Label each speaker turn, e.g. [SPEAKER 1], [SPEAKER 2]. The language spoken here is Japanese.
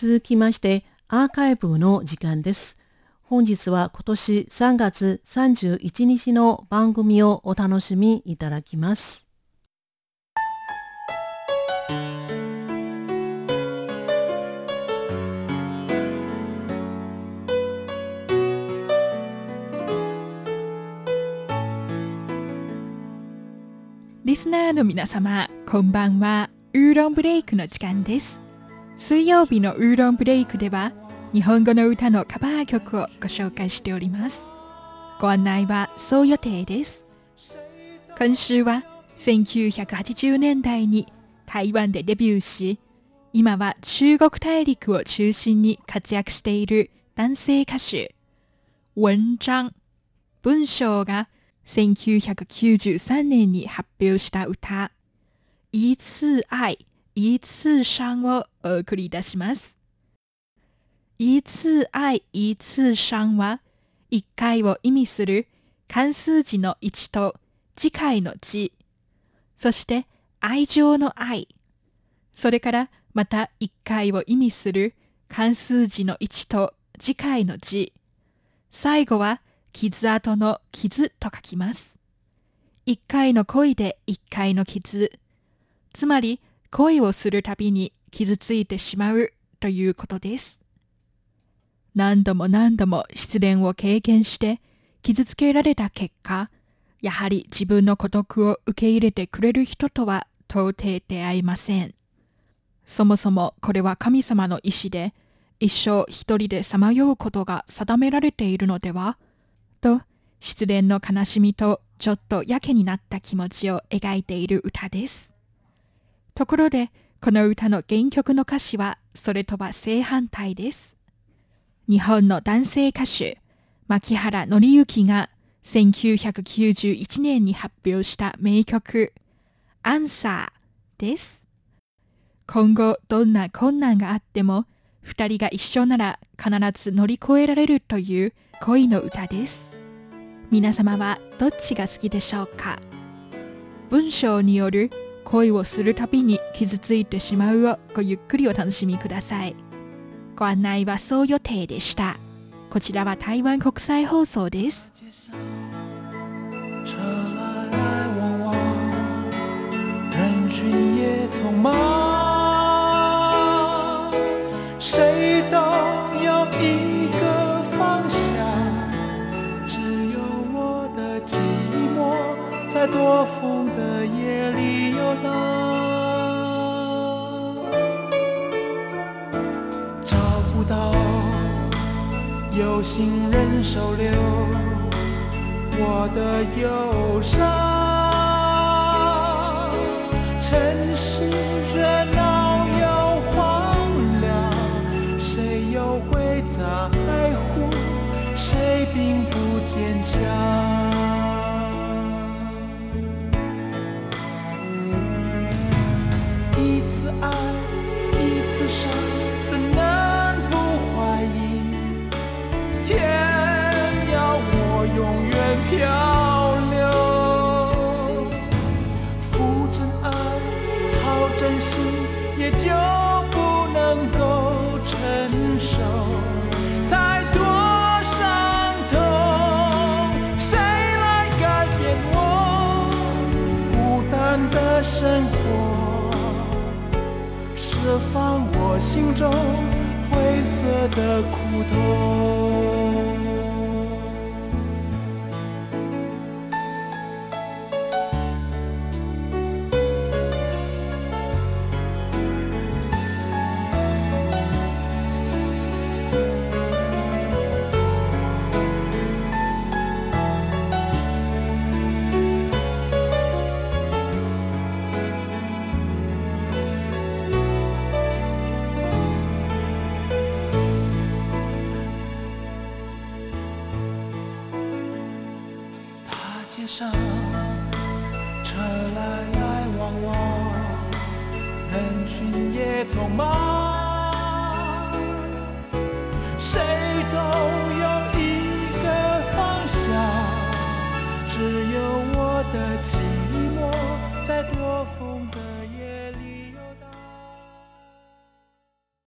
[SPEAKER 1] 続きましてアーカイブの時間です。本日は今年3月31日の番組をお楽しみいただきます。
[SPEAKER 2] リスナーの皆様、こんばんは。ウーロンブレイクの時間です。水曜日のウーロンブレイクでは、日本語の歌のカバー曲をご紹介しております。ご案内はそう予定です。今週は1980年代に台湾でデビューし、今は中国大陸を中心に活躍している男性歌手、文章、文章が1993年に発表した歌、一次愛、一次傷を送り出します。一次愛、一次傷は、一回を意味する漢数字の一と次回の字、そして愛情の愛、それからまた一回を意味する漢数字の一と次回の字、最後は傷跡の傷と書きます。一回の恋で一回の傷。つまり恋をするたびに傷ついてしまうということです。何度も何度も失恋を経験して傷つけられた結果、やはり自分の孤独を受け入れてくれる人とは到底出会いません。そもそもこれは神様の意志で一生一人でさまようことが定められているのではと失恋の悲しみとちょっとやけになった気持ちを描いている歌です。ところで、この歌の原曲の歌詞はそれとは正反対です。日本の男性歌手、牧原紀之が1991年に発表した名曲、アンサーです。今後どんな困難があっても、二人が一緒なら必ず乗り越えられるという恋の歌です。皆様はどっちが好きでしょうか？文章による恋をするたびに傷ついてしまうをごゆっくりお楽しみください。ご案内はそう予定でした。こちらは台湾国際放送です。
[SPEAKER 3] 多风有心人收留我的忧伤。城市热闹又荒凉，谁又会在乎？谁并不坚强？一次爱永远漂流，付真爱，掏真心也就不能够承受太多伤痛，谁来改变我？孤单的生活，释放我心中灰色的苦痛。上车来来往往，人群也匆忙。